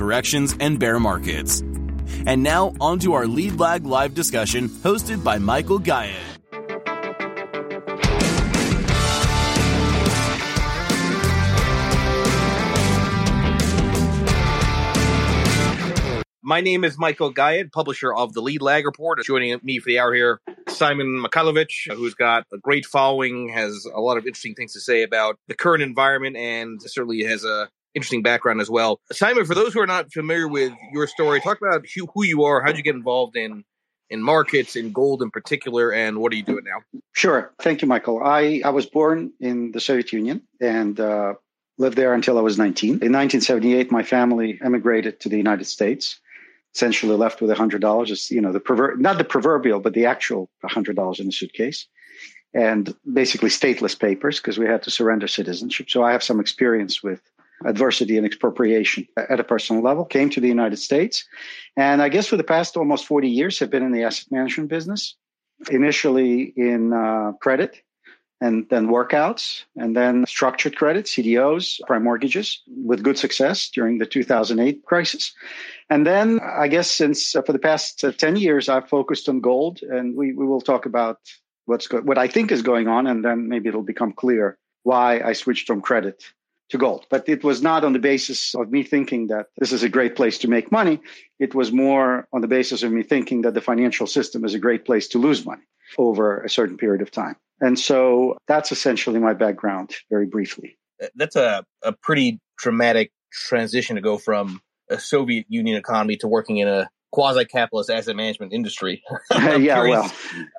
corrections, and bear markets. And now, on to our Lead Lag Live discussion hosted by Michael Gayed. My name is Michael Gayed, publisher of the Lead Lag Report. Joining me for the hour here, Simon Mikhailovich, who's got a great following, has a lot of interesting things to say about the current environment, and certainly has a interesting background as well. Simon, for those who are not familiar with your story, talk about who, who you are, how'd you get involved in in markets, in gold in particular, and what are you doing now? Sure. Thank you, Michael. I, I was born in the Soviet Union and uh, lived there until I was 19. In 1978, my family emigrated to the United States essentially left with a hundred dollars. It's you know the prover- not the proverbial, but the actual hundred dollars in the suitcase, and basically stateless papers because we had to surrender citizenship. So I have some experience with adversity and expropriation at a personal level. Came to the United States, and I guess for the past almost forty years have been in the asset management business. Initially in uh, credit, and then workouts, and then structured credit, CDOs, prime mortgages with good success during the 2008 crisis. And then I guess since uh, for the past uh, 10 years, I've focused on gold, and we, we will talk about what's go- what I think is going on, and then maybe it'll become clear why I switched from credit to gold. But it was not on the basis of me thinking that this is a great place to make money. It was more on the basis of me thinking that the financial system is a great place to lose money over a certain period of time. And so that's essentially my background, very briefly. Uh, that's a, a pretty dramatic transition to go from a Soviet Union economy to working in a quasi-capitalist asset management industry. yeah, curious, well,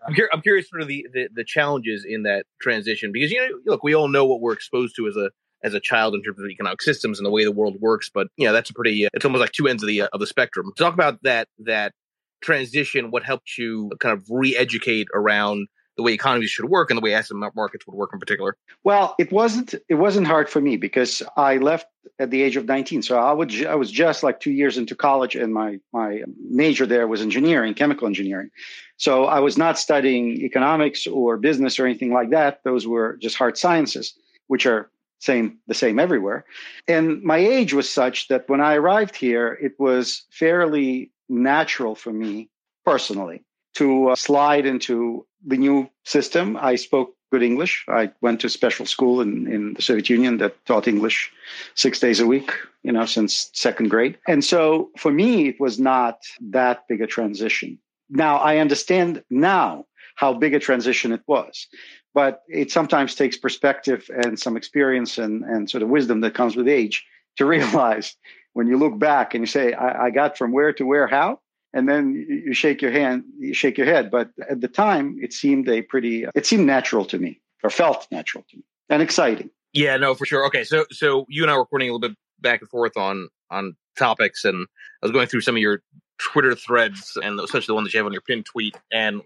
I'm, cur- I'm curious for the, the, the challenges in that transition because you know, look, we all know what we're exposed to as a as a child in terms of economic systems and the way the world works, but yeah, you know, that's a pretty. Uh, it's almost like two ends of the uh, of the spectrum. Talk about that that transition. What helped you kind of re-educate around the way economies should work and the way asset markets would work in particular? Well, it wasn't it wasn't hard for me because I left at the age of 19. So I would I was just like 2 years into college and my my major there was engineering, chemical engineering. So I was not studying economics or business or anything like that. Those were just hard sciences, which are same the same everywhere. And my age was such that when I arrived here, it was fairly natural for me personally to uh, slide into the new system. I spoke good English. I went to special school in, in the Soviet Union that taught English six days a week, you know, since second grade. And so for me, it was not that big a transition. Now I understand now how big a transition it was, but it sometimes takes perspective and some experience and, and sort of wisdom that comes with age to realize when you look back and you say, I, I got from where to where, how? and then you shake your hand, you shake your head. But at the time, it seemed a pretty, it seemed natural to me, or felt natural to me, and exciting. Yeah, no, for sure. Okay, so so you and I were recording a little bit back and forth on on topics, and I was going through some of your Twitter threads, and especially the one that you have on your pinned tweet, and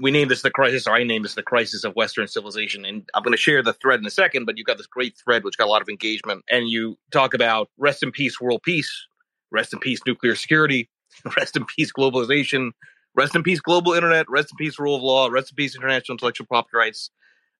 we named this the crisis, or I named this the crisis of Western civilization. And I'm going to share the thread in a second, but you've got this great thread which got a lot of engagement, and you talk about rest in peace, world peace, rest in peace, nuclear security, Rest in peace, globalization. Rest in peace, global internet. Rest in peace, rule of law. Rest in peace, international intellectual property rights.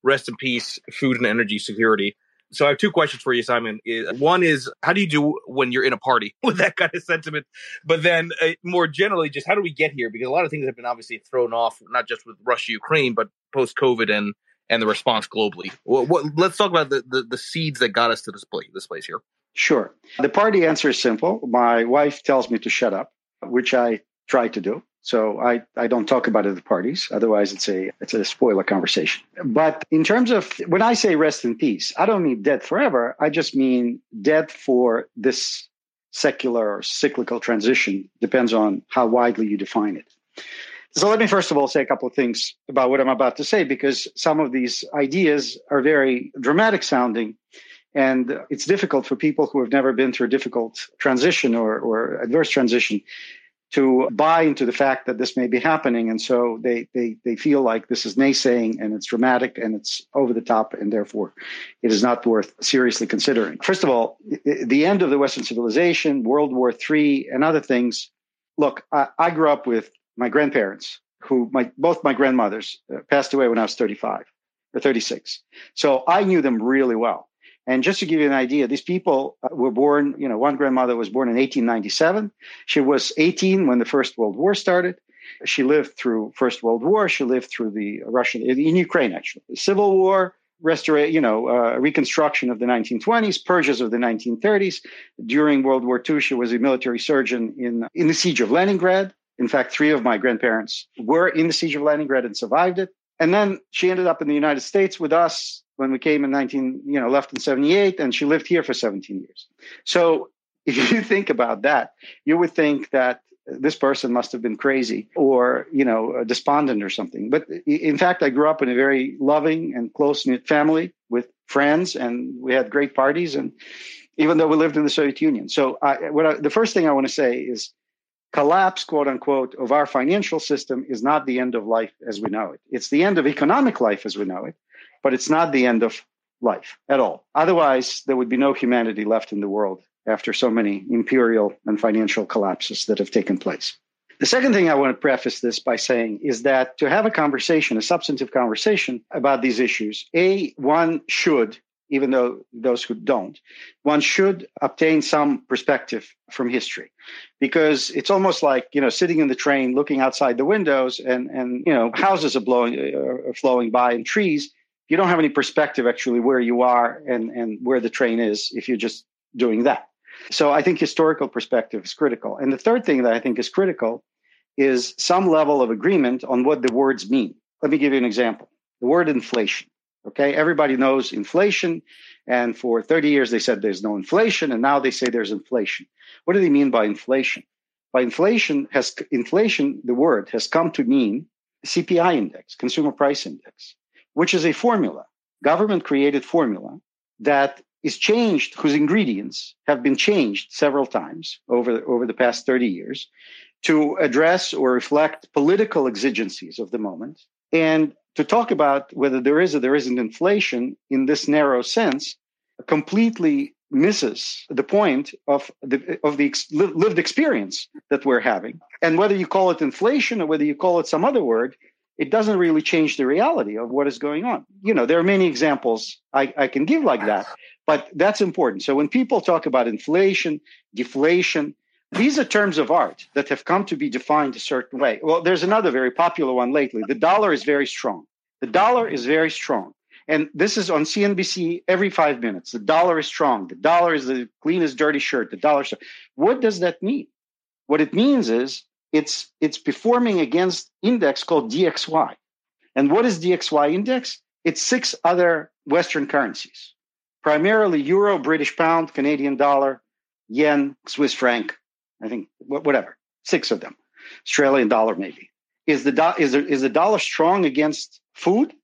Rest in peace, food and energy security. So I have two questions for you, Simon. One is, how do you do when you're in a party with that kind of sentiment? But then, uh, more generally, just how do we get here? Because a lot of things have been obviously thrown off, not just with Russia, Ukraine, but post COVID and and the response globally. What, what, let's talk about the, the, the seeds that got us to this place, this place here. Sure. The party answer is simple. My wife tells me to shut up which I try to do. So I, I don't talk about it at the parties. Otherwise, it's a it's a spoiler conversation. But in terms of when I say rest in peace, I don't mean dead forever. I just mean dead for this secular or cyclical transition. Depends on how widely you define it. So let me first of all say a couple of things about what I'm about to say, because some of these ideas are very dramatic sounding. And it's difficult for people who have never been through a difficult transition or, or adverse transition to buy into the fact that this may be happening. And so they, they, they feel like this is naysaying and it's dramatic and it's over the top and therefore it is not worth seriously considering. First of all, the end of the Western civilization, World War III, and other things. Look, I, I grew up with my grandparents who my, both my grandmothers uh, passed away when I was 35 or 36. So I knew them really well. And just to give you an idea, these people uh, were born, you know, one grandmother was born in 1897. She was 18 when the First World War started. She lived through First World War. She lived through the Russian, in Ukraine, actually, the Civil War, restoration, you know, uh, reconstruction of the 1920s, purges of the 1930s. During World War II, she was a military surgeon in, in the siege of Leningrad. In fact, three of my grandparents were in the siege of Leningrad and survived it. And then she ended up in the United States with us when we came in 19, you know, left in 78, and she lived here for 17 years. So if you think about that, you would think that this person must have been crazy or, you know, despondent or something. But in fact, I grew up in a very loving and close knit family with friends, and we had great parties. And even though we lived in the Soviet Union, so I, what I, the first thing I want to say is collapse, quote unquote, of our financial system is not the end of life as we know it. It's the end of economic life as we know it but it's not the end of life at all. Otherwise, there would be no humanity left in the world after so many imperial and financial collapses that have taken place. The second thing I want to preface this by saying is that to have a conversation, a substantive conversation about these issues, A, one should, even though those who don't, one should obtain some perspective from history. Because it's almost like, you know, sitting in the train, looking outside the windows and, and you know, houses are blowing, uh, are flowing by and trees you don't have any perspective actually where you are and, and where the train is if you're just doing that. So I think historical perspective is critical. And the third thing that I think is critical is some level of agreement on what the words mean. Let me give you an example. The word inflation. Okay. Everybody knows inflation. And for 30 years, they said there's no inflation. And now they say there's inflation. What do they mean by inflation? By inflation has inflation, the word has come to mean CPI index, consumer price index which is a formula, government created formula that is changed, whose ingredients have been changed several times over, over the past 30 years to address or reflect political exigencies of the moment and to talk about whether there is or there isn't inflation in this narrow sense completely misses the point of the of the lived experience that we're having. And whether you call it inflation or whether you call it some other word it doesn't really change the reality of what is going on. You know, there are many examples I, I can give like that, but that's important. So when people talk about inflation, deflation, these are terms of art that have come to be defined a certain way. Well, there's another very popular one lately. The dollar is very strong. The dollar is very strong. And this is on CNBC every five minutes. The dollar is strong. The dollar is the cleanest dirty shirt. The dollar. What does that mean? What it means is it's it's performing against index called DXY. And what is DXY index? It's six other Western currencies, primarily euro, British pound, Canadian dollar, yen, Swiss franc, I think whatever, six of them, Australian dollar maybe. Is the do- is the, is the dollar strong against food?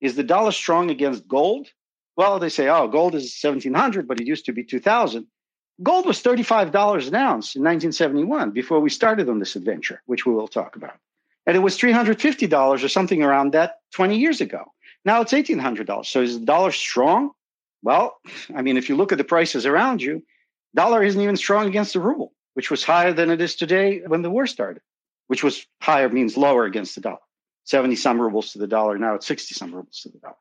Is the dollar strong against gold? Well, they say, oh, gold is 1700, but it used to be 2000. Gold was $35 an ounce in 1971 before we started on this adventure, which we will talk about. And it was $350 or something around that 20 years ago. Now it's $1,800. So is the dollar strong? Well, I mean, if you look at the prices around you, dollar isn't even strong against the ruble, which was higher than it is today when the war started, which was higher means lower against the dollar. 70 some rubles to the dollar. Now it's 60 some rubles to the dollar.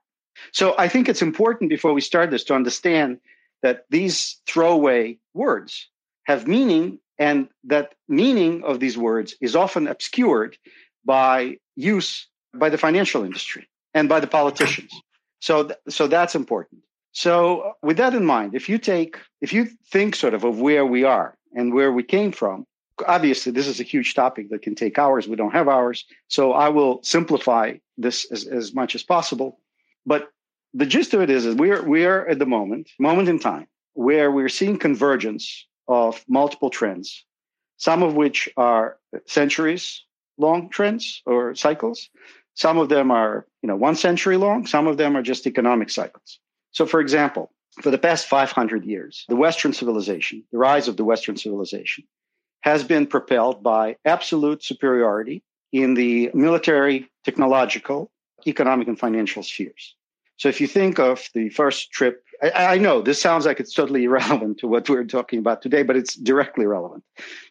So I think it's important before we start this to understand that these throwaway words have meaning and that meaning of these words is often obscured by use by the financial industry and by the politicians so th- so that's important so uh, with that in mind if you take if you think sort of of where we are and where we came from obviously this is a huge topic that can take hours. We don't have hours. So I will simplify this as, as much as possible. But the gist of it is, is we're we're at the moment, moment in time, where we're seeing convergence of multiple trends, some of which are centuries long trends or cycles. Some of them are, you know, one century long. Some of them are just economic cycles. So, for example, for the past 500 years, the Western civilization, the rise of the Western civilization, has been propelled by absolute superiority in the military, technological, economic, and financial spheres. So if you think of the first trip, I, I, know this sounds like it's totally irrelevant to what we're talking about today, but it's directly relevant.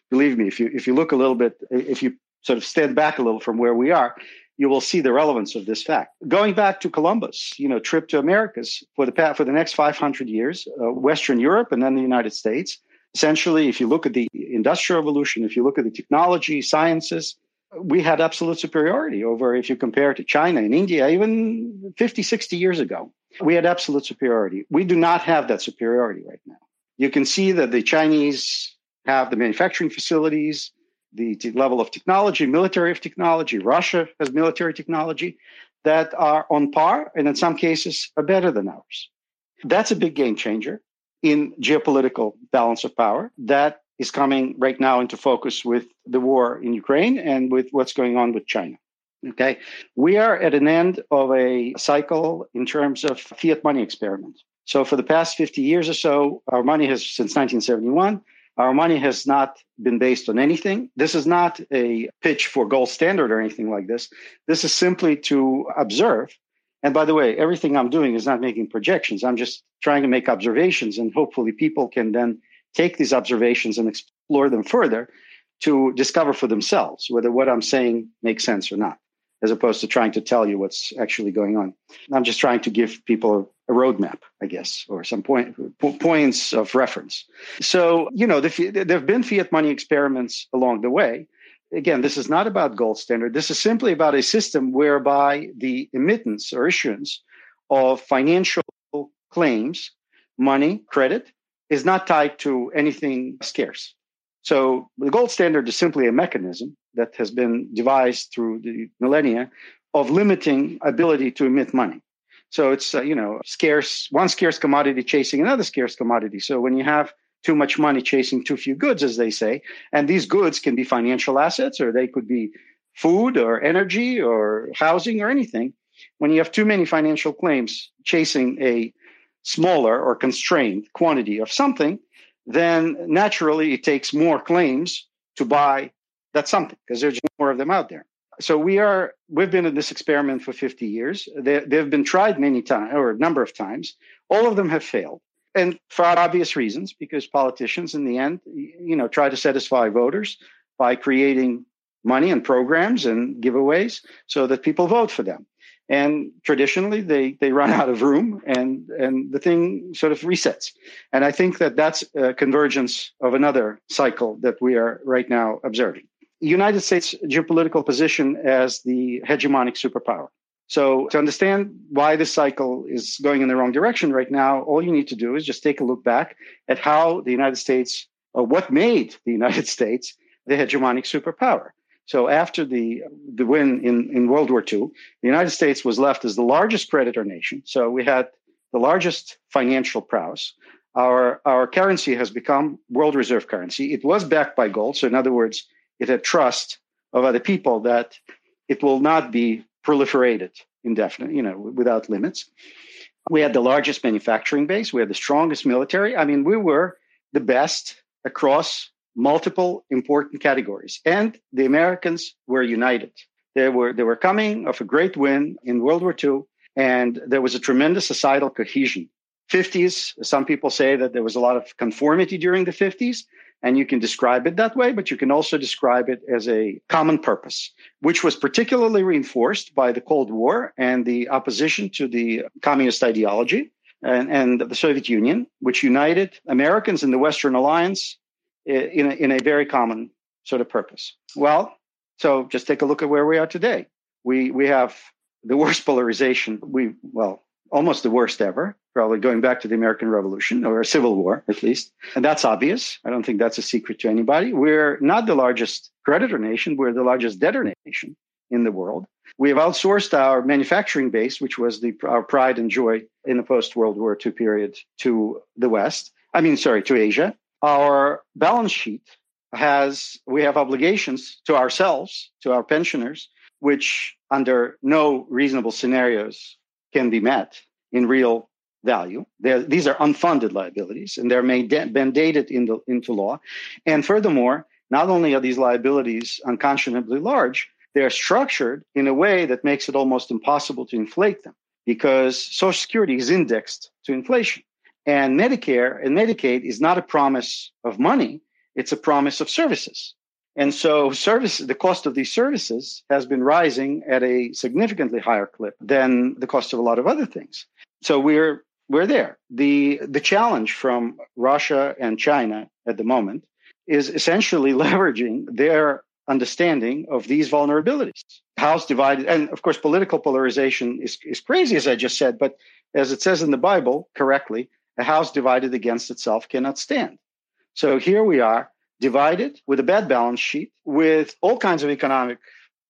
Believe me, if you if you look a little bit, if you sort of stand back a little from where we are, you will see the relevance of this fact. Going back to Columbus, you know, trip to Americas for the for the next 500 years, uh, Western Europe and then the United States. Essentially, if you look at the industrial revolution, if you look at the technology, sciences, we had absolute superiority over if you compare to China and India, even 50, 60 years ago. We had absolute superiority. We do not have that superiority right now. You can see that the Chinese have the manufacturing facilities, the level of technology, military of technology. Russia has military technology that are on par and in some cases are better than ours. That's a big game changer in geopolitical balance of power. That is coming right now into focus with the war in Ukraine and with what's going on with China. Okay. We are at an end of a cycle in terms of fiat money experiment. So for the past 50 years or so, our money has, since 1971, our money has not been based on anything. This is not a pitch for gold standard or anything like this. This is simply to observe. And by the way, everything I'm doing is not making projections. I'm just trying to make observations, and hopefully, people can then take these observations and explore them further to discover for themselves whether what I'm saying makes sense or not, as opposed to trying to tell you what's actually going on. I'm just trying to give people a roadmap, I guess, or some point, points of reference. So, you know, the, there have been fiat money experiments along the way. Again, this is not about gold standard. This is simply about a system whereby the emittance or issuance of financial claims, money, credit, is not tied to anything scarce. So the gold standard is simply a mechanism that has been devised through the millennia of limiting ability to emit money. So it's uh, you know scarce one scarce commodity chasing another scarce commodity. So when you have too much money chasing too few goods, as they say, and these goods can be financial assets or they could be food or energy or housing or anything. When you have too many financial claims chasing a smaller or constrained quantity of something, then naturally it takes more claims to buy that something because there's more of them out there. So we are we've been in this experiment for 50 years. They, they've been tried many times or a number of times. All of them have failed. And for obvious reasons, because politicians in the end, you know, try to satisfy voters by creating money and programs and giveaways so that people vote for them and traditionally they they run out of room and and the thing sort of resets. And i think that that's a convergence of another cycle that we are right now observing. United states geopolitical position as the hegemonic superpower. So to understand why this cycle is going in the wrong direction right now all you need to do is just take a look back at how the united states or what made the united states the hegemonic superpower so after the the win in, in World War II, the United States was left as the largest creditor nation. So we had the largest financial prowess. Our our currency has become world reserve currency. It was backed by gold. So in other words, it had trust of other people that it will not be proliferated indefinitely, you know, without limits. We had the largest manufacturing base. We had the strongest military. I mean, we were the best across multiple important categories. And the Americans were united. They were, they were coming of a great win in World War II, and there was a tremendous societal cohesion. 50s, some people say that there was a lot of conformity during the 50s, and you can describe it that way, but you can also describe it as a common purpose, which was particularly reinforced by the Cold War and the opposition to the communist ideology and, and the Soviet Union, which united Americans in the Western Alliance in a, in a very common sort of purpose. Well, so just take a look at where we are today. We we have the worst polarization. We well almost the worst ever. probably going back to the American Revolution or a Civil War, at least. And that's obvious. I don't think that's a secret to anybody. We're not the largest creditor nation, we're the largest debtor nation in the world. We have outsourced our manufacturing base, which was the, our pride and joy in the post World War II period, to the West. I mean, sorry, to Asia. Our balance sheet has, we have obligations to ourselves, to our pensioners, which under no reasonable scenarios can be met in real value. They're, these are unfunded liabilities, and they're made mandated into, into law. And furthermore, not only are these liabilities unconscionably large, they're structured in a way that makes it almost impossible to inflate them because Social Security is indexed to inflation. And Medicare and Medicaid is not a promise of money, it's a promise of services. And so service, the cost of these services has been rising at a significantly higher clip than the cost of a lot of other things. So we're we're there. The the challenge from Russia and China at the moment is essentially leveraging their understanding of these vulnerabilities. House divided, and of course, political polarization is, is crazy, as I just said, but as it says in the Bible correctly, a house divided against itself cannot stand. So here we are, divided with a bad balance sheet, with all kinds of economic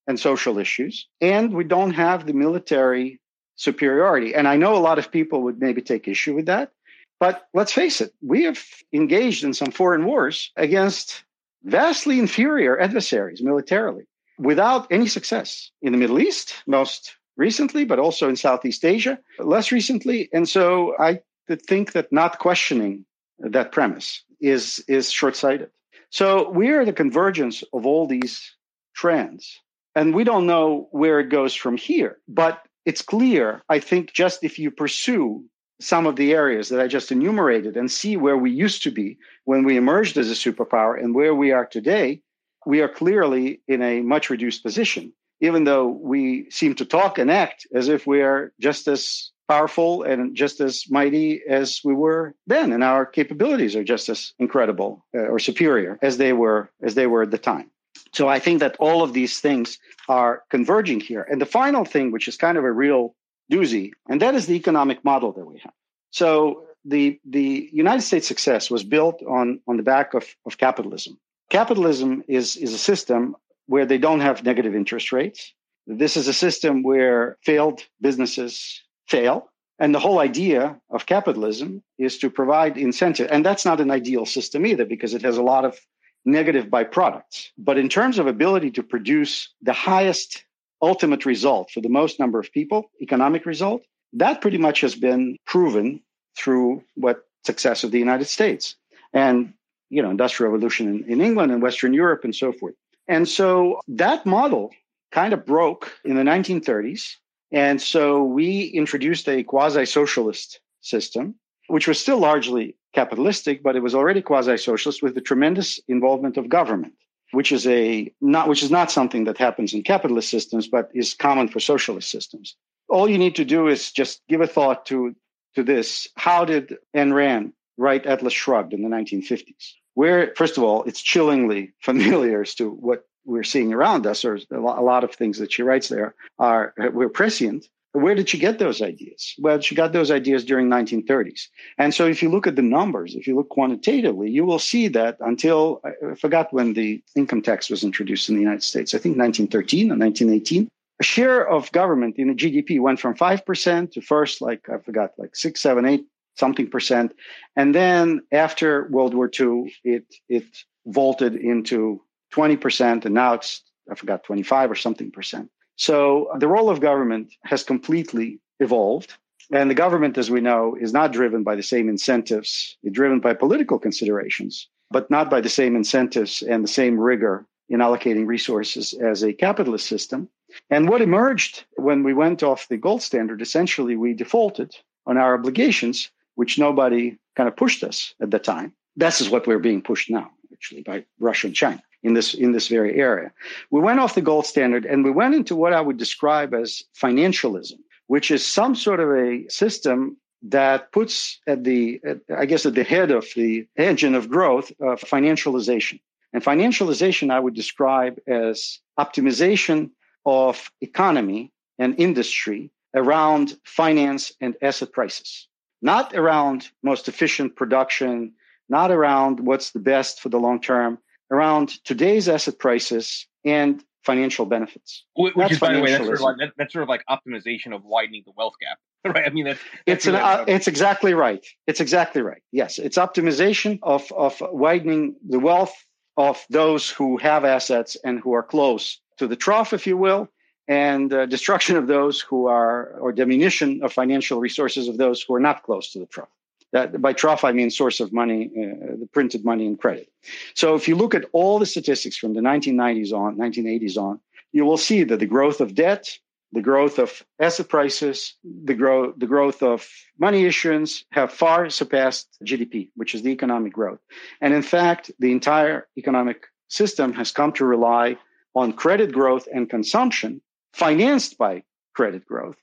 and social issues, and we don't have the military superiority. And I know a lot of people would maybe take issue with that. But let's face it, we have engaged in some foreign wars against vastly inferior adversaries militarily without any success in the Middle East, most recently, but also in Southeast Asia, less recently. And so I think that not questioning that premise is, is short sighted. So we are the convergence of all these trends. And we don't know where it goes from here. But it's clear, I think, just if you pursue some of the areas that I just enumerated and see where we used to be when we emerged as a superpower and where we are today, we are clearly in a much reduced position, even though we seem to talk and act as if we are just as powerful and just as mighty as we were then and our capabilities are just as incredible uh, or superior as they were as they were at the time so i think that all of these things are converging here and the final thing which is kind of a real doozy, and that is the economic model that we have. So the the United States success was built on on the back of, of capitalism. Capitalism is is a system where they don't have negative interest rates. This is a system where failed businesses fail. And the whole idea of capitalism is to provide incentive. And that's not an ideal system either because it has a lot of negative byproducts. But in terms of ability to produce the highest ultimate result for the most number of people, economic result, that pretty much has been proven through what success of the United States and you know industrial revolution in, in England and Western Europe and so forth. And so that model kind of broke in the 1930s. And so we introduced a quasi-socialist system, which was still largely capitalistic, but it was already quasi-socialist with the tremendous involvement of government which is a not which is not something that happens in capitalist systems but is common for socialist systems. All you need to do is just give a thought to to this. How did Ayn Rand write Atlas Shrugged in the 1950s where first of all it's chillingly familiar as to what we're seeing around us or a lot of things that she writes there are we're prescient where did she get those ideas? Well, she got those ideas during 1930s. And so if you look at the numbers, if you look quantitatively, you will see that until I forgot when the income tax was introduced in the United States, I think 1913 or 1918, a share of government in the GDP went from 5% to first, like, I forgot, like six, seven, eight something percent. And then after World War II, it, it vaulted into 20%. And now it's, I forgot, 25 or something percent. So uh, the role of government has completely evolved. And the government, as we know, is not driven by the same incentives. It's driven by political considerations, but not by the same incentives and the same rigor in allocating resources as a capitalist system. And what emerged when we went off the gold standard, essentially, we defaulted on our obligations, which nobody kind of pushed us at the time. This is what we're being pushed now, actually, by Russia and China in this in this very area. We went off the gold standard and we went into what I would describe as financialism, which is some sort of a system that puts at the at, I guess at the head of the engine of growth uh, financialization. And financialization I would describe as optimization of economy and industry around finance and asset prices. not around most efficient production, not around what's the best for the long term, around today's asset prices and financial benefits. Which that's is, by the way, that's sort, of like, that, that's sort of like optimization of widening the wealth gap, right? I mean, that's, that's it's an, uh, it's exactly right. It's exactly right. Yes, it's optimization of of widening the wealth of those who have assets and who are close to the trough, if you will, and uh, destruction of those who are, or diminution of financial resources of those who are not close to the trough. That, by trough, I mean source of money, uh, the printed money and credit. So if you look at all the statistics from the 1990s on, 1980s on, you will see that the growth of debt, the growth of asset prices, the growth, the growth of money issuance have far surpassed GDP, which is the economic growth. And in fact, the entire economic system has come to rely on credit growth and consumption financed by credit growth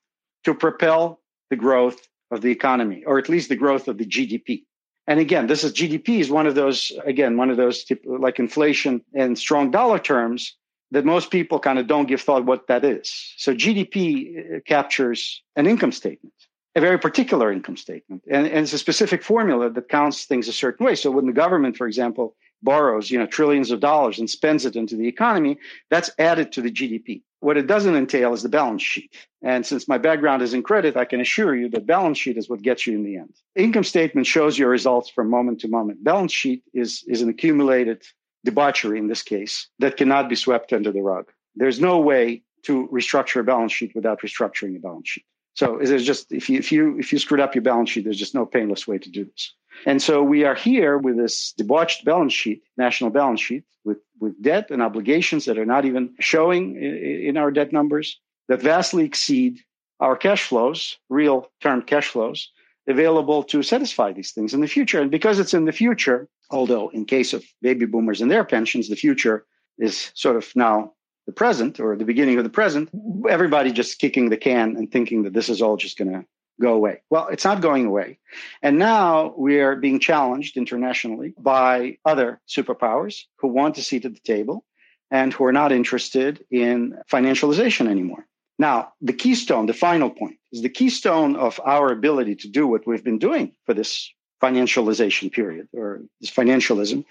to propel the growth of the economy, or at least the growth of the GDP. And again, this is GDP is one of those, again, one of those like inflation and strong dollar terms that most people kind of don't give thought what that is. So GDP uh, captures an income statement, a very particular income statement, and, and it's a specific formula that counts things a certain way. So when the government, for example, borrows, you know, trillions of dollars and spends it into the economy, that's added to the GDP. What it doesn't entail is the balance sheet. And since my background is in credit, I can assure you that balance sheet is what gets you in the end. Income statement shows your results from moment to moment. Balance sheet is, is an accumulated debauchery in this case that cannot be swept under the rug. There's no way to restructure a balance sheet without restructuring a balance sheet. So there's just if you if you if you screwed up your balance sheet, there's just no painless way to do this. And so we are here with this debauched balance sheet, national balance sheet, with, with debt and obligations that are not even showing in, in our debt numbers that vastly exceed our cash flows, real term cash flows, available to satisfy these things in the future. And because it's in the future, although in case of baby boomers and their pensions, the future is sort of now the present or the beginning of the present, everybody just kicking the can and thinking that this is all just going to go away. Well, it's not going away. And now we are being challenged internationally by other superpowers who want a seat at the table and who are not interested in financialization anymore. Now, the keystone, the final point, is the keystone of our ability to do what we've been doing for this financialization period or this financialism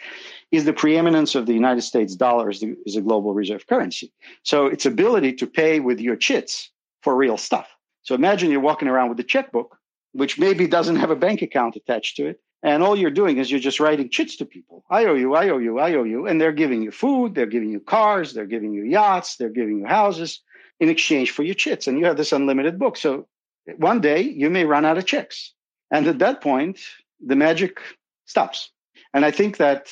is the preeminence of the United States dollar as, the, as a global reserve currency. So its ability to pay with your chits for real stuff. So imagine you're walking around with a checkbook, which maybe doesn't have a bank account attached to it. And all you're doing is you're just writing chits to people. I owe you, I owe you, I owe you. And they're giving you food, they're giving you cars, they're giving you yachts, they're giving you houses in exchange for your chits. And you have this unlimited book. So one day you may run out of checks. And at that point, the magic stops. And I think that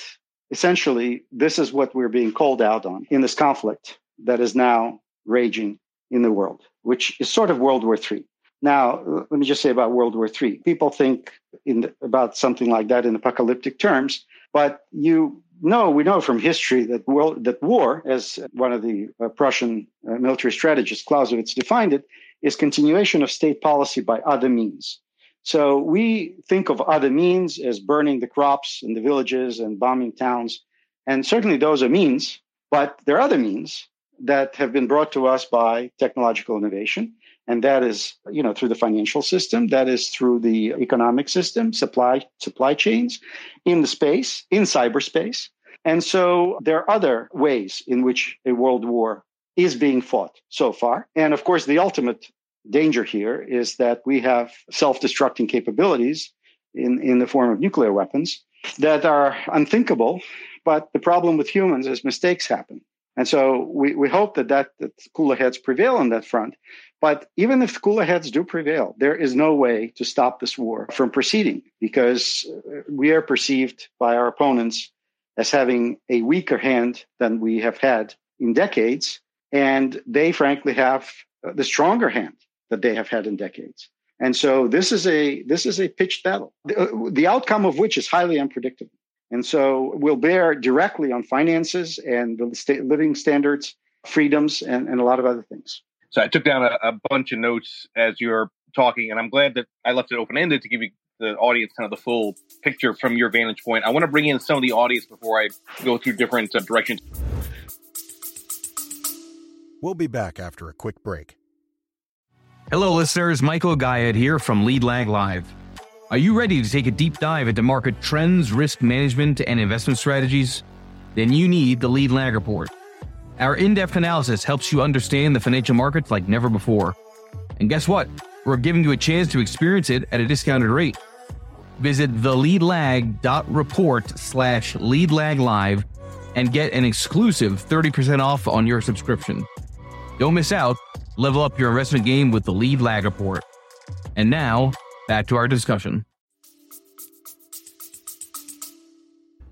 essentially this is what we're being called out on in this conflict that is now raging in the world, which is sort of World War III. Now, let me just say about World War III. People think the, about something like that in apocalyptic terms, but you know, we know from history that, world, that war, as one of the uh, Prussian uh, military strategists, Clausewitz, defined it, is continuation of state policy by other means. So we think of other means as burning the crops in the villages and bombing towns. And certainly those are means, but there are other means that have been brought to us by technological innovation. And that is, you know, through the financial system, that is through the economic system, supply, supply chains, in the space, in cyberspace. And so there are other ways in which a world war is being fought so far. And of course, the ultimate danger here is that we have self-destructing capabilities in, in the form of nuclear weapons that are unthinkable. But the problem with humans is mistakes happen. And so we, we hope that, that, that cooler heads prevail on that front. But even if cooler heads do prevail, there is no way to stop this war from proceeding because we are perceived by our opponents as having a weaker hand than we have had in decades. And they frankly have the stronger hand that they have had in decades. And so this is a this is a pitched battle, the, uh, the outcome of which is highly unpredictable. And so will bear directly on finances and the state living standards, freedoms, and, and a lot of other things. So I took down a, a bunch of notes as you're talking, and I'm glad that I left it open ended to give you the audience kind of the full picture from your vantage point. I want to bring in some of the audience before I go through different uh, directions. We'll be back after a quick break. Hello, listeners. Michael Gayed here from Lead Lag Live. Are you ready to take a deep dive into market trends, risk management, and investment strategies? Then you need the Lead Lag Report. Our in depth analysis helps you understand the financial markets like never before. And guess what? We're giving you a chance to experience it at a discounted rate. Visit theleadlag.report slash leadlaglive and get an exclusive 30% off on your subscription. Don't miss out. Level up your investment game with the Lead Lag Report. And now, back to our discussion.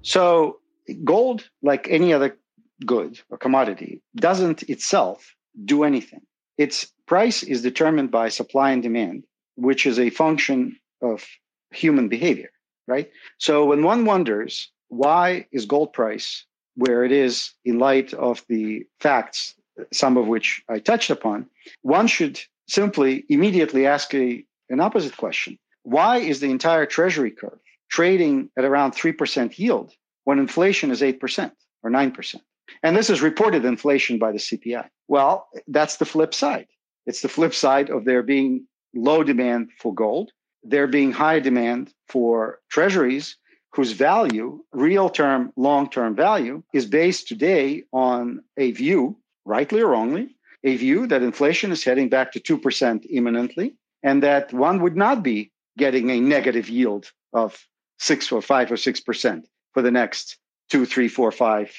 So, gold, like any other good or commodity, doesn't itself do anything. Its price is determined by supply and demand, which is a function of human behavior, right? So, when one wonders why is gold price where it is in light of the facts, some of which I touched upon, one should simply immediately ask a, an opposite question. Why is the entire treasury curve trading at around 3% yield when inflation is 8% or 9%? And this is reported inflation by the CPI. Well, that's the flip side. It's the flip side of there being low demand for gold, there being high demand for treasuries whose value, real term, long term value, is based today on a view, rightly or wrongly, a view that inflation is heading back to 2% imminently, and that one would not be getting a negative yield of six or five or six percent for the next two, three, four, five,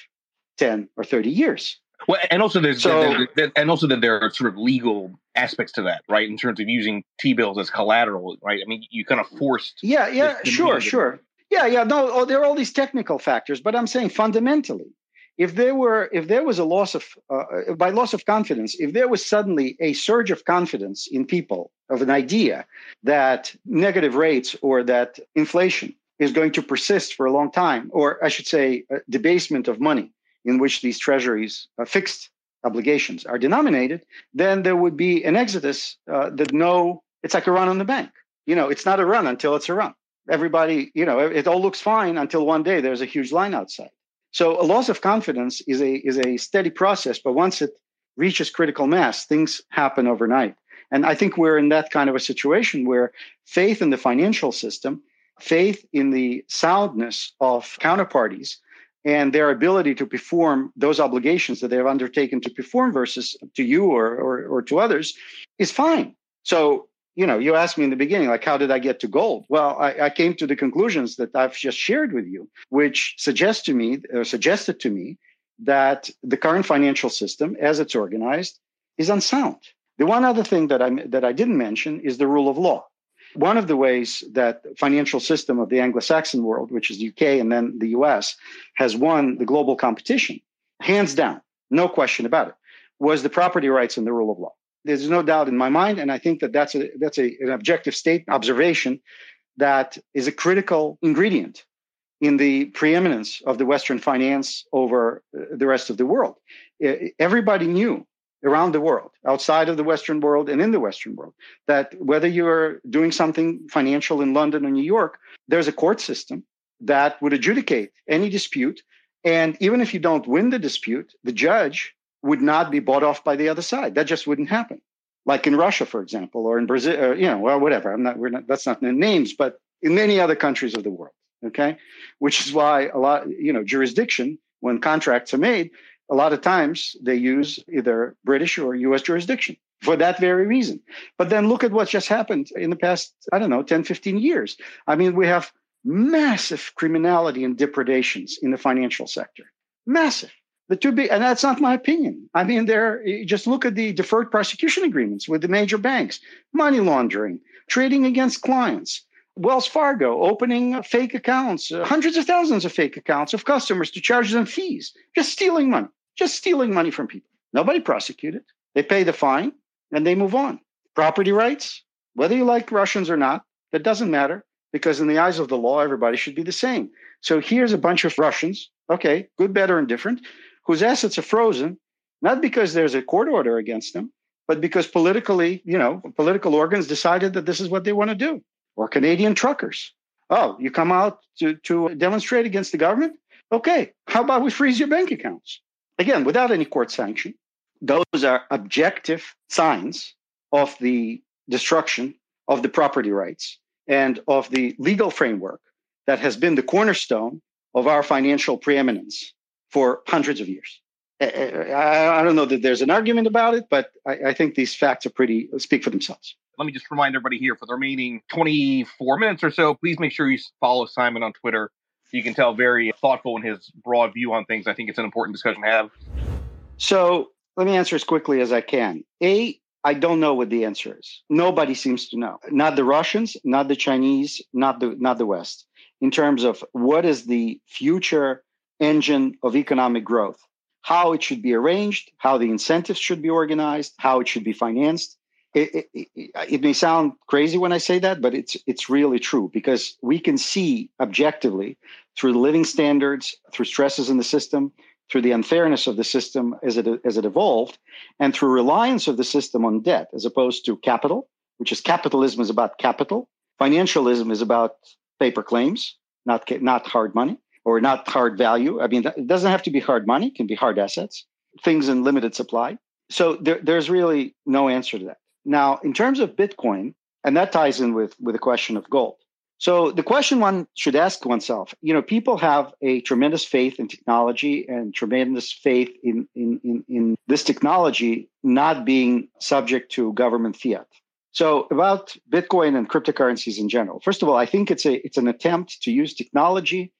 ten, or 30 years. Well, and also there's so, there, there, and also that there are sort of legal aspects to that, right? In terms of using T bills as collateral, right? I mean, you kind of forced. Yeah, yeah, sure, sure. Yeah, yeah. No, oh, there are all these technical factors, but I'm saying fundamentally, if there were, if there was a loss of, uh, uh, by loss of confidence, if there was suddenly a surge of confidence in people of an idea that negative rates or that inflation is going to persist for a long time, or I should say, debasement of money in which these treasuries, uh, fixed obligations, are denominated, then there would be an exodus uh, that no, it's like a run on the bank. You know, it's not a run until it's a run everybody, you know, it all looks fine until one day there's a huge line outside. So a loss of confidence is a is a steady process, but once it reaches critical mass, things happen overnight. And I think we're in that kind of a situation where faith in the financial system, faith in the soundness of counterparties and their ability to perform those obligations that they have undertaken to perform versus to you or, or, or to others is fine. So you know, you asked me in the beginning, like, how did I get to gold? Well, I, I, came to the conclusions that I've just shared with you, which suggest to me or suggested to me that the current financial system, as it's organized, is unsound. The one other thing that I that I didn't mention is the rule of law. One of the ways that financial system of the Anglo-Saxon world, which is the UK and then the US, has won the global competition, hands down, no question about it, was the property rights and the rule of law. There's no doubt in my mind, and I think that that's a that's a, an objective state observation that is a critical ingredient in the preeminence of the Western finance over uh, the rest of the world. Everybody knew around the world, outside of the Western world and in the Western world, that whether you're doing something financial in London or New York, there's a court system that would adjudicate any dispute. And even if you don't win the dispute, the judge would not be bought off by the other side. That just wouldn't happen. Like in Russia, for example, or in Brazil, or, you know, well, whatever. I'm not, we're not, that's not the names, but in many other countries of the world. Okay. Which is why a lot, you know, jurisdiction, when contracts are made, a lot of times they use either British or US jurisdiction for that very reason. But then look at what just happened in the past, I don't know, 10, 15 years. I mean, we have massive criminality and depredations in the financial sector. Massive. The two big, and that's not my opinion. I mean, there. Just look at the deferred prosecution agreements with the major banks, money laundering, trading against clients. Wells Fargo opening fake accounts, uh, hundreds of thousands of fake accounts of customers to charge them fees, just stealing money, just stealing money from people. Nobody prosecuted. They pay the fine and they move on. Property rights, whether you like Russians or not, that doesn't matter because in the eyes of the law, everybody should be the same. So here's a bunch of Russians, okay, good, better, and different, whose assets are frozen, not because there's a court order against them, but because politically, you know, political organs decided that this is what they want to do. Or Canadian truckers. Oh, you come out to, to demonstrate against the government? Okay, how about we freeze your bank accounts? Again, without any court sanction. Those are objective signs of the destruction of the property rights and of the legal framework that has been the cornerstone of our financial preeminence for hundreds of years. Eh, eh, eh, I, don't know that there's an argument about it, but I, I think these facts are pretty speak for themselves. Let me just remind everybody here for the remaining 24 minutes or so, please make sure you follow Simon on Twitter. You can tell very thoughtful in his broad view on things. I think it's an important discussion to have. So let me answer as quickly as I can. A, I don't know what the answer is. Nobody seems to know. Not the Russians, not the Chinese, not the not the West. In terms of what is the future engine of economic growth, how it should be arranged, how the incentives should be organized, how it should be financed. It, it, it, it, may sound crazy when I say that, but it's it's really true because we can see objectively through the living standards, through stresses in the system, through the unfairness of the system as it as it evolved, and through reliance of the system on debt as opposed to capital, which is capitalism is about capital, financialism is about paper claims, not not hard money or not hard value. I mean, it doesn't have to be hard money; it can be hard assets, things in limited supply. So there, there's really no answer to that. Now, in terms of Bitcoin, and that ties in with, with the question of gold. So the question one should ask oneself, you know, people have a tremendous faith in technology and tremendous faith in, in, in, in this technology not being subject to government fiat. So about Bitcoin and cryptocurrencies in general. First of all, I think it's a it's an attempt to use technology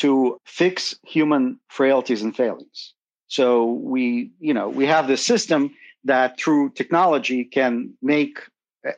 to fix human frailties and failings. So we, you know, we have this system that through technology can make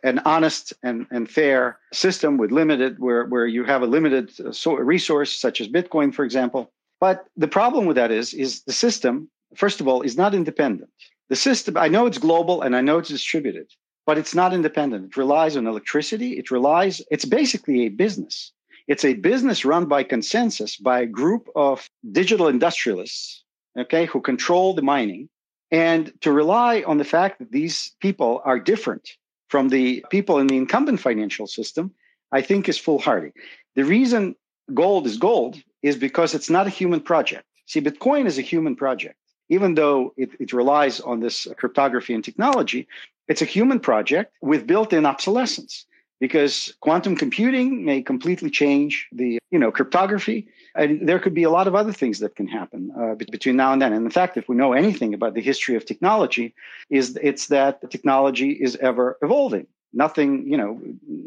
an honest and, and fair system with limited where, where you have a limited uh, resource such as bitcoin for example. But the problem with that is is the system first of all is not independent. The system i know it's global and i know it's distributed but it's not independent. It relies on electricity. It relies it's basically a business it's a business run by consensus by a group of digital industrialists okay who control the mining and to rely on the fact that these people are different from the people in the incumbent financial system, I think is foolhardy. The reason gold is gold is because it's not a human project. See, Bitcoin is a human project. Even though it, it relies on this cryptography and technology, it's a human project with built in obsolescence because quantum computing may completely change the you know cryptography. And there could be a lot of other things that can happen uh, between now and then. And in fact if we know anything about the history of technology is it's that technology is ever evolving. Nothing you know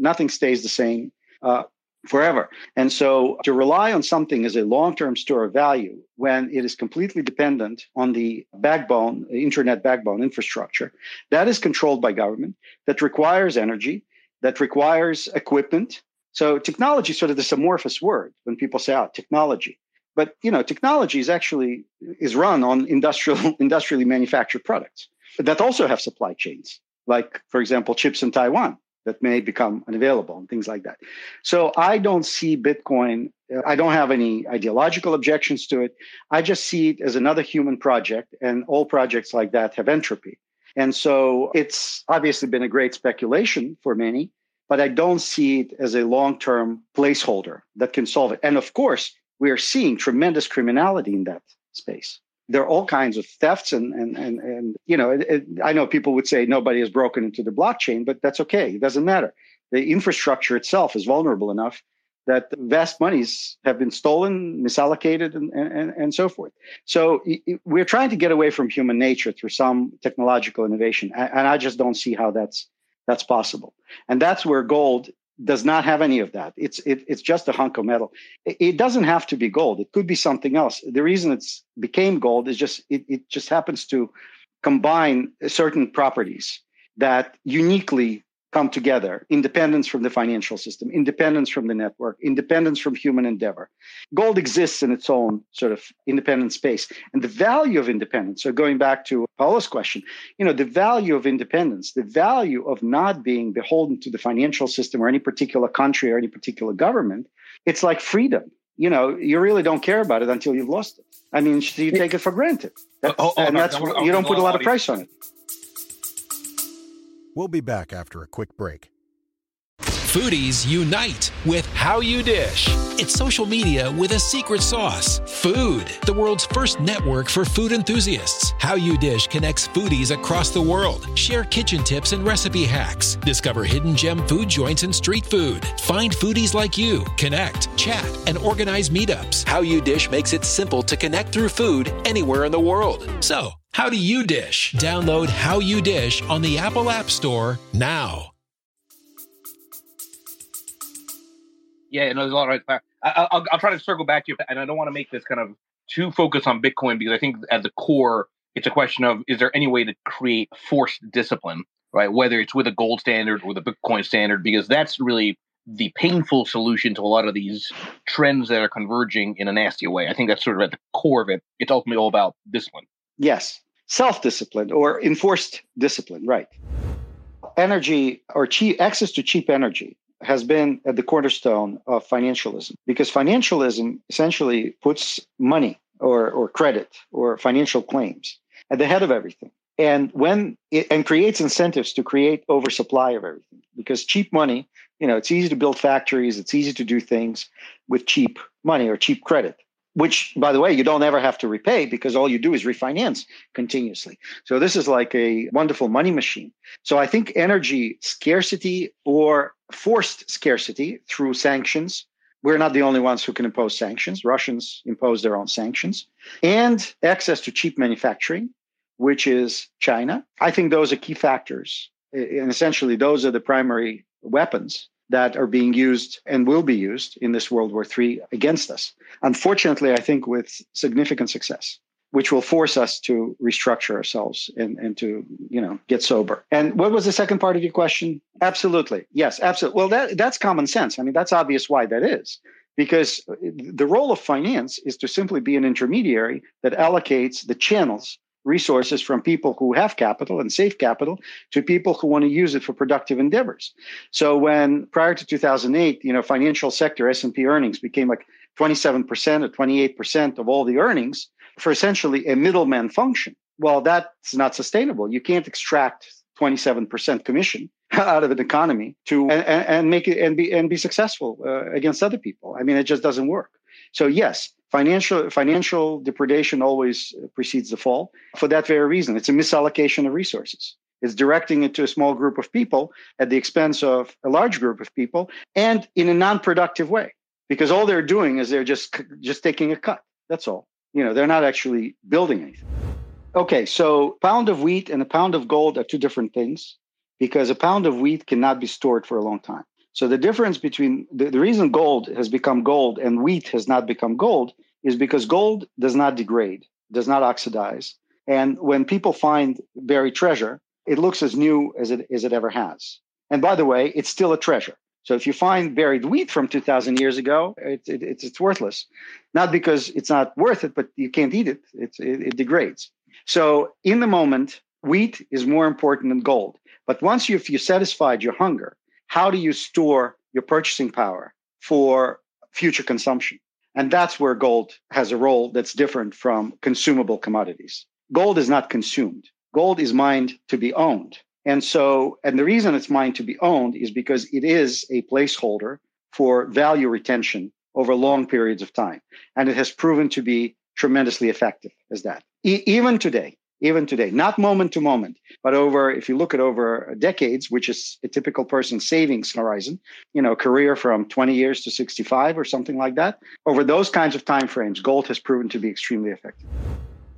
nothing stays the same uh, forever. And so to rely on something as a long-term store of value when it is completely dependent on the backbone internet backbone infrastructure that is controlled by government that requires energy that requires equipment so technology is sort of this amorphous word when people say, "Oh, technology." But you know, technology is actually is run on industrial industrially manufactured products that also have supply chains, like for example, chips in Taiwan that may become unavailable and things like that. So I don't see Bitcoin. Uh, I don't have any ideological objections to it. I just see it as another human project, and all projects like that have entropy. And so it's obviously been a great speculation for many but I don't see it as a long term placeholder that can solve it. And of course, we are seeing tremendous criminality in that space. There are all kinds of thefts, and and and, and you know, it, it, I know people would say nobody has broken into the blockchain, but that's okay. It doesn't matter. The infrastructure itself is vulnerable enough that vast monies have been stolen, misallocated, and, and, and so forth. So we're trying to get away from human nature through some technological innovation. And I just don't see how that's that's possible. And that's where gold does not have any of that. It's it, it's just a hunk of metal. It, doesn't have to be gold. It could be something else. The reason it's became gold is just it, it just happens to combine certain properties that uniquely come together independence from the financial system, independence from the network, independence from human endeavor. Gold exists in its own sort of independent space. And the value of independence, so going back to Paula's question, you know, the value of independence, the value of not being beholden to the financial system or any particular country or any particular government, it's like freedom. You know, you really don't care about it until you've lost it. I mean, you take it for granted. That, oh, oh, and no, that's no, you don't put a lot of price on it. We'll be back after a quick break. Foodies unite with How You Dish. It's social media with a secret sauce. Food, the world's first network for food enthusiasts. How You Dish connects foodies across the world. Share kitchen tips and recipe hacks. Discover hidden gem food joints and street food. Find foodies like you. Connect, chat, and organize meetups. How You Dish makes it simple to connect through food anywhere in the world. So, how do you dish? Download How You Dish on the Apple App Store now. Yeah, no, there's a lot right there. I, I'll, I'll try to circle back to you, and I don't want to make this kind of too focused on Bitcoin because I think at the core, it's a question of is there any way to create forced discipline, right? Whether it's with a gold standard or the Bitcoin standard, because that's really the painful solution to a lot of these trends that are converging in a nasty way. I think that's sort of at the core of it. It's ultimately all about discipline. Yes, self discipline or enforced discipline, right? Energy or cheap access to cheap energy has been at the cornerstone of financialism because financialism essentially puts money or, or credit or financial claims at the head of everything and when it, and creates incentives to create oversupply of everything because cheap money you know it's easy to build factories it's easy to do things with cheap money or cheap credit which by the way you don't ever have to repay because all you do is refinance continuously. So this is like a wonderful money machine. So i think energy scarcity or forced scarcity through sanctions we're not the only ones who can impose sanctions. Russians impose their own sanctions. And access to cheap manufacturing which is china. I think those are key factors. And essentially those are the primary weapons that are being used and will be used in this World War III against us. Unfortunately, I think with significant success, which will force us to restructure ourselves and, and to, you know, get sober. And what was the second part of your question? Absolutely. Yes, absolutely. Well, that, that's common sense. I mean, that's obvious why that is. Because the role of finance is to simply be an intermediary that allocates the channels resources from people who have capital and safe capital to people who want to use it for productive endeavors. So when prior to 2008, you know, financial sector S&P earnings became like 27% or 28% of all the earnings for essentially a middleman function. Well, that's not sustainable. You can't extract 27% commission out of an economy to and, and make it and be and be successful uh, against other people. I mean, it just doesn't work. So yes, financial financial depredation always precedes the fall for that very reason. It's a misallocation of resources. It's directing it to a small group of people at the expense of a large group of people and in a non-productive way because all they're doing is they're just just taking a cut. That's all. You know, they're not actually building anything. Okay, so pound of wheat and a pound of gold are two different things because a pound of wheat cannot be stored for a long time. So the difference between the, the reason gold has become gold and wheat has not become gold is because gold does not degrade, does not oxidize. And when people find buried treasure, it looks as new as it, as it ever has. And by the way, it's still a treasure. So if you find buried wheat from 2000 years ago, it, it, it's, it's worthless. Not because it's not worth it, but you can't eat it. It's, it, it degrades. So in the moment, wheat is more important than gold. But once you've you satisfied your hunger, how do you store your purchasing power for future consumption? And that's where gold has a role that's different from consumable commodities. Gold is not consumed. Gold is mined to be owned. And so, and the reason it's mined to be owned is because it is a placeholder for value retention over long periods of time. And it has proven to be tremendously effective as that. E- even today, even today, not moment to moment, but over, if you look at over decades, which is a typical person's savings horizon, you know, career from 20 years to 65 or something like that, over those kinds of time frames, gold has proven to be extremely effective.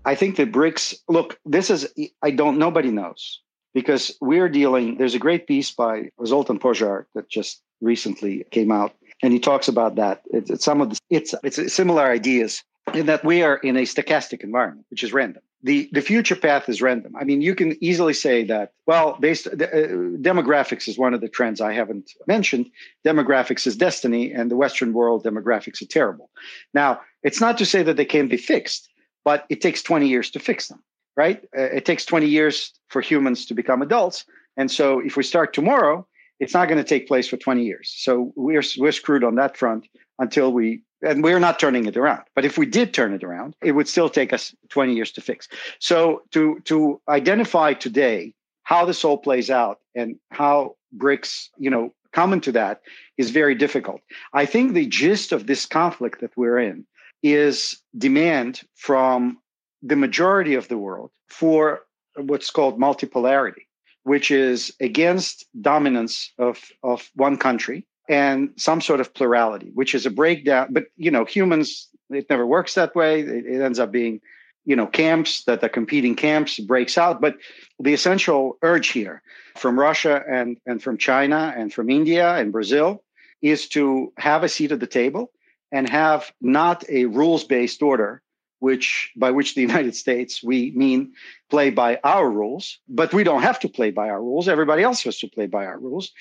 I think the BRICS, look, this is, I don't, nobody knows because we're dealing, there's a great piece by Zoltan Pozsar that just recently came out and he talks about that. It's, it's some of the, it's, it's similar ideas in that we are in a stochastic environment, which is random the the future path is random. I mean, you can easily say that. Well, based uh, demographics is one of the trends I haven't mentioned. Demographics is destiny, and the Western world demographics are terrible. Now, it's not to say that they can't be fixed, but it takes 20 years to fix them. Right? Uh, it takes 20 years for humans to become adults, and so if we start tomorrow, it's not going to take place for 20 years. So we're we're screwed on that front until we and we're not turning it around. But if we did turn it around, it would still take us 20 years to fix. So to to identify today how this all plays out and how BRICS, you know, common to that is very difficult. I think the gist of this conflict that we're in is demand from the majority of the world for what's called multipolarity, which is against dominance of, of one country and some sort of plurality, which is a breakdown. But, you know, humans, it never works that way. It, it ends up being, you know, camps that the competing camps breaks out. But the essential urge here from Russia and, and from China and from India and Brazil is to have a seat at the table and have not a rules based order which by which the United States we mean play by our rules, but we don't have to play by our rules. Everybody else has to play by our rules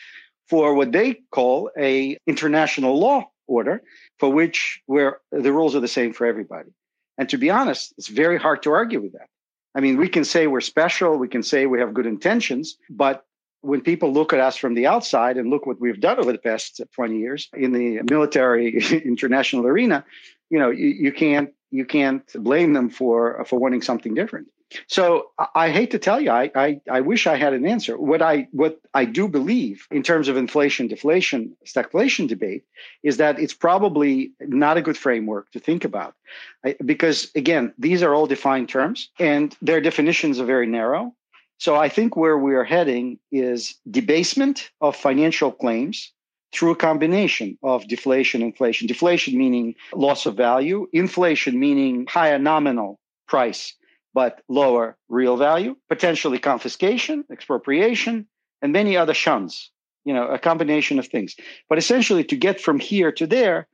for what they call a international law order for which where the rules are the same for everybody. And to be honest, it's very hard to argue with that. I mean, we can say we're special, we can say we have good intentions, but when people look at us from the outside and look what we've done over the past 20 years in the military international arena, you know, you, you can't you can't blame them for for wanting something different. So I, hate to tell you, I, I, I wish I had an answer. What I what I do believe in terms of inflation, deflation, stagflation debate is that it's probably not a good framework to think about, I, because again, these are all defined terms and their definitions are very narrow. So I think where we are heading is debasement of financial claims through a combination of deflation, inflation. Deflation meaning loss of value, inflation meaning higher nominal price but lower real value, potentially confiscation, expropriation, and many other shuns, you know, a combination of things. But essentially, to get from here to there,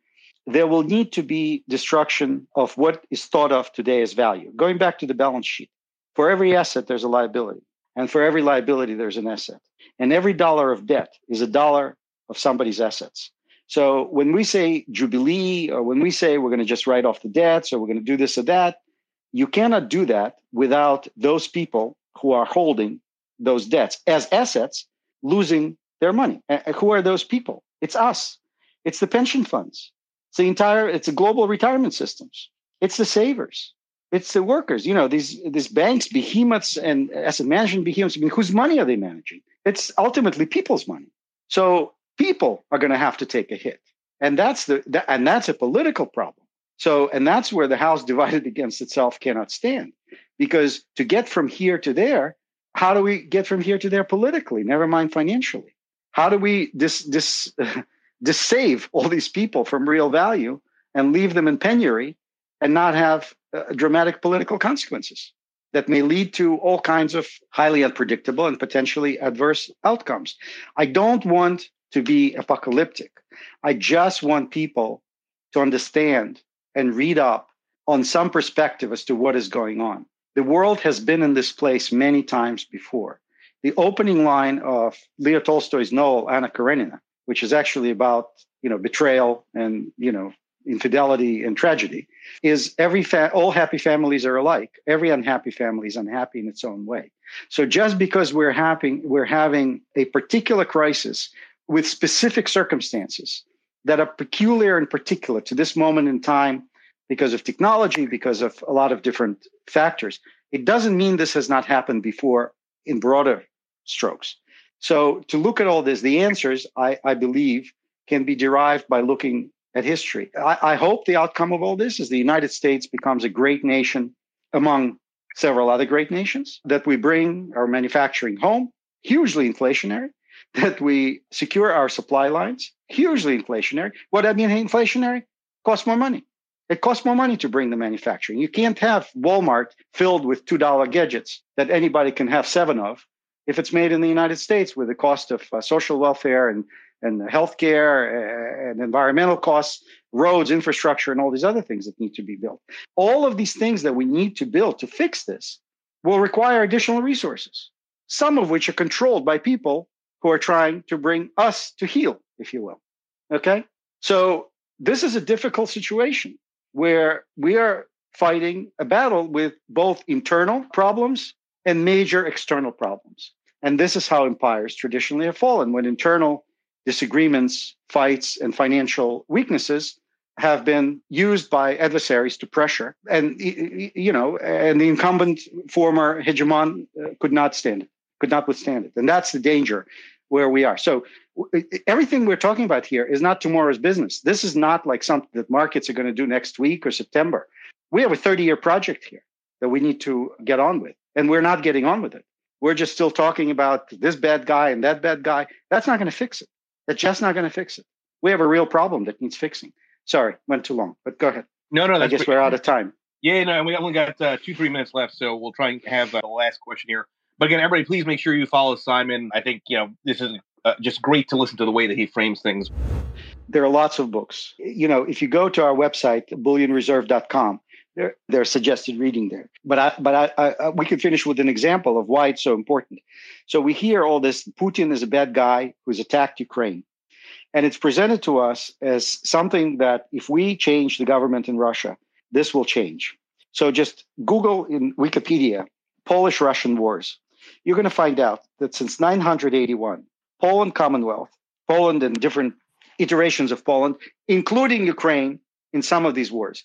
there will need to be destruction of what is thought of today as value. Going back to the balance sheet, for every asset, there's a liability. And for every liability, there's an asset. And every dollar of debt is a dollar of somebody's assets. So when we say Jubilee, or when we say we're going to just write off the debts, or we're going to do this or that, you cannot do that without those people who are holding those debts as assets losing their money. Who are those people? It's us. It's the pension funds. It's the entire. It's the global retirement systems. It's the savers. It's the workers. You know these these banks, behemoths, and asset management behemoths. I mean, whose money are they managing? It's ultimately people's money. So people are going to have to take a hit, and that's the and that's a political problem. So, and that's where the house divided against itself cannot stand. Because to get from here to there, how do we get from here to there politically, never mind financially? How do we dis, dis, save all these people from real value and leave them in penury and not have uh, dramatic political consequences that may lead to all kinds of highly unpredictable and potentially adverse outcomes? I don't want to be apocalyptic. I just want people to understand and read up on some perspective as to what is going on. The world has been in this place many times before. The opening line of Leo Tolstoy's novel Anna Karenina, which is actually about you know betrayal and you know infidelity and tragedy, is every fa- all happy families are alike. Every unhappy family is unhappy in its own way. So just because we're having we're having a particular crisis with specific circumstances that are peculiar and particular to this moment in time because of technology, because of a lot of different factors. It doesn't mean this has not happened before in broader strokes. So, to look at all this, the answers, I, I believe, can be derived by looking at history. I, I hope the outcome of all this is the United States becomes a great nation among several other great nations, that we bring our manufacturing home, hugely inflationary, that we secure our supply lines, hugely inflationary. What I mean inflationary? Costs more money. It costs more money to bring the manufacturing. You can't have Walmart filled with $2 gadgets that anybody can have seven of if it's made in the United States with the cost of uh, social welfare and, and healthcare uh, and environmental costs, roads, infrastructure, and all these other things that need to be built. All of these things that we need to build to fix this will require additional resources, some of which are controlled by people who are trying to bring us to heel, if you will. Okay. So this is a difficult situation where we are fighting a battle with both internal problems and major external problems. And this is how empires traditionally have fallen when internal disagreements, fights, and financial weaknesses have been used by adversaries to pressure. And, you know, and the incumbent former hegemon uh, could not stand it, could not withstand it. And that's the danger where we are. So everything we're talking about here is not tomorrow's business. This is not like something that markets are going to do next week or September. We have a 30 year project here that we need to get on with, and we're not getting on with it. We're just still talking about this bad guy and that bad guy. That's not going to fix it. That's just not going to fix it. We have a real problem that needs fixing. Sorry, went too long, but go ahead. No, no, I guess we're out of time. Yeah, no, we only got uh, two, three minutes left, so we'll try and have uh, the last question here. But again, everybody, please make sure you follow Simon. I think you know this is uh, just great to listen to the way that he frames things. There are lots of books. You know, if you go to our website, bullionreserve.com, there, there's suggested reading there. But I, but I, I, we can finish with an example of why it's so important. So we hear all this: Putin is a bad guy who's attacked Ukraine, and it's presented to us as something that if we change the government in Russia, this will change. So just Google in Wikipedia Polish Russian wars. You're going to find out that since 981, Poland Commonwealth, Poland and different iterations of Poland, including Ukraine in some of these wars,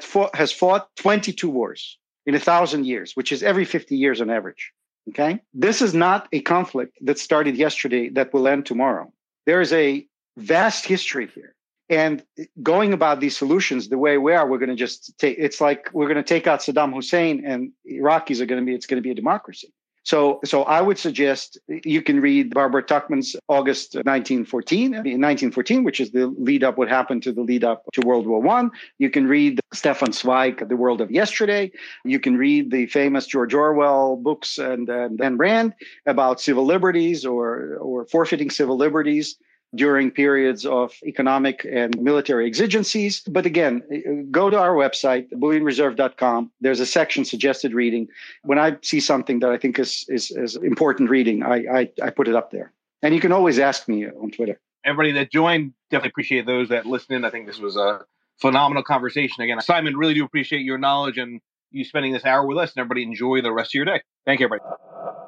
fought, has fought 22 wars in a thousand years, which is every 50 years on average. Okay. This is not a conflict that started yesterday that will end tomorrow. There is a vast history here. And going about these solutions the way we are, we're going to just take, it's like we're going to take out Saddam Hussein and Iraqis are going to be, it's going to be a democracy. So, so I would suggest you can read Barbara Tuchman's August 1914, in 1914, which is the lead up, what happened to the lead up to World War One. You can read Stefan Zweig, The World of Yesterday. You can read the famous George Orwell books and, and Ayn Rand about civil liberties or, or forfeiting civil liberties during periods of economic and military exigencies. But again, go to our website, bullionreserve.com. There's a section suggested reading. When I see something that I think is, is, is important reading, I, I, I put it up there. And you can always ask me on Twitter. Everybody that joined, definitely appreciate those that listened. I think this was a phenomenal conversation. Again, Simon, really do appreciate your knowledge and you spending this hour with us. And everybody enjoy the rest of your day. Thank you, everybody.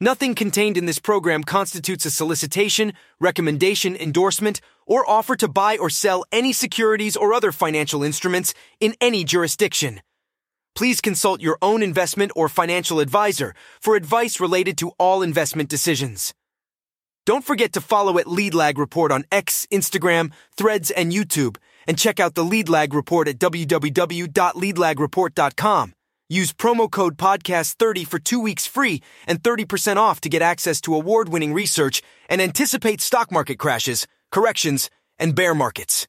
Nothing contained in this program constitutes a solicitation, recommendation, endorsement, or offer to buy or sell any securities or other financial instruments in any jurisdiction. Please consult your own investment or financial advisor for advice related to all investment decisions. Don't forget to follow at Lead Lag Report on X, Instagram, Threads, and YouTube, and check out the Lead Lag Report at www.leadlagreport.com. Use promo code podcast30 for two weeks free and 30% off to get access to award winning research and anticipate stock market crashes, corrections, and bear markets.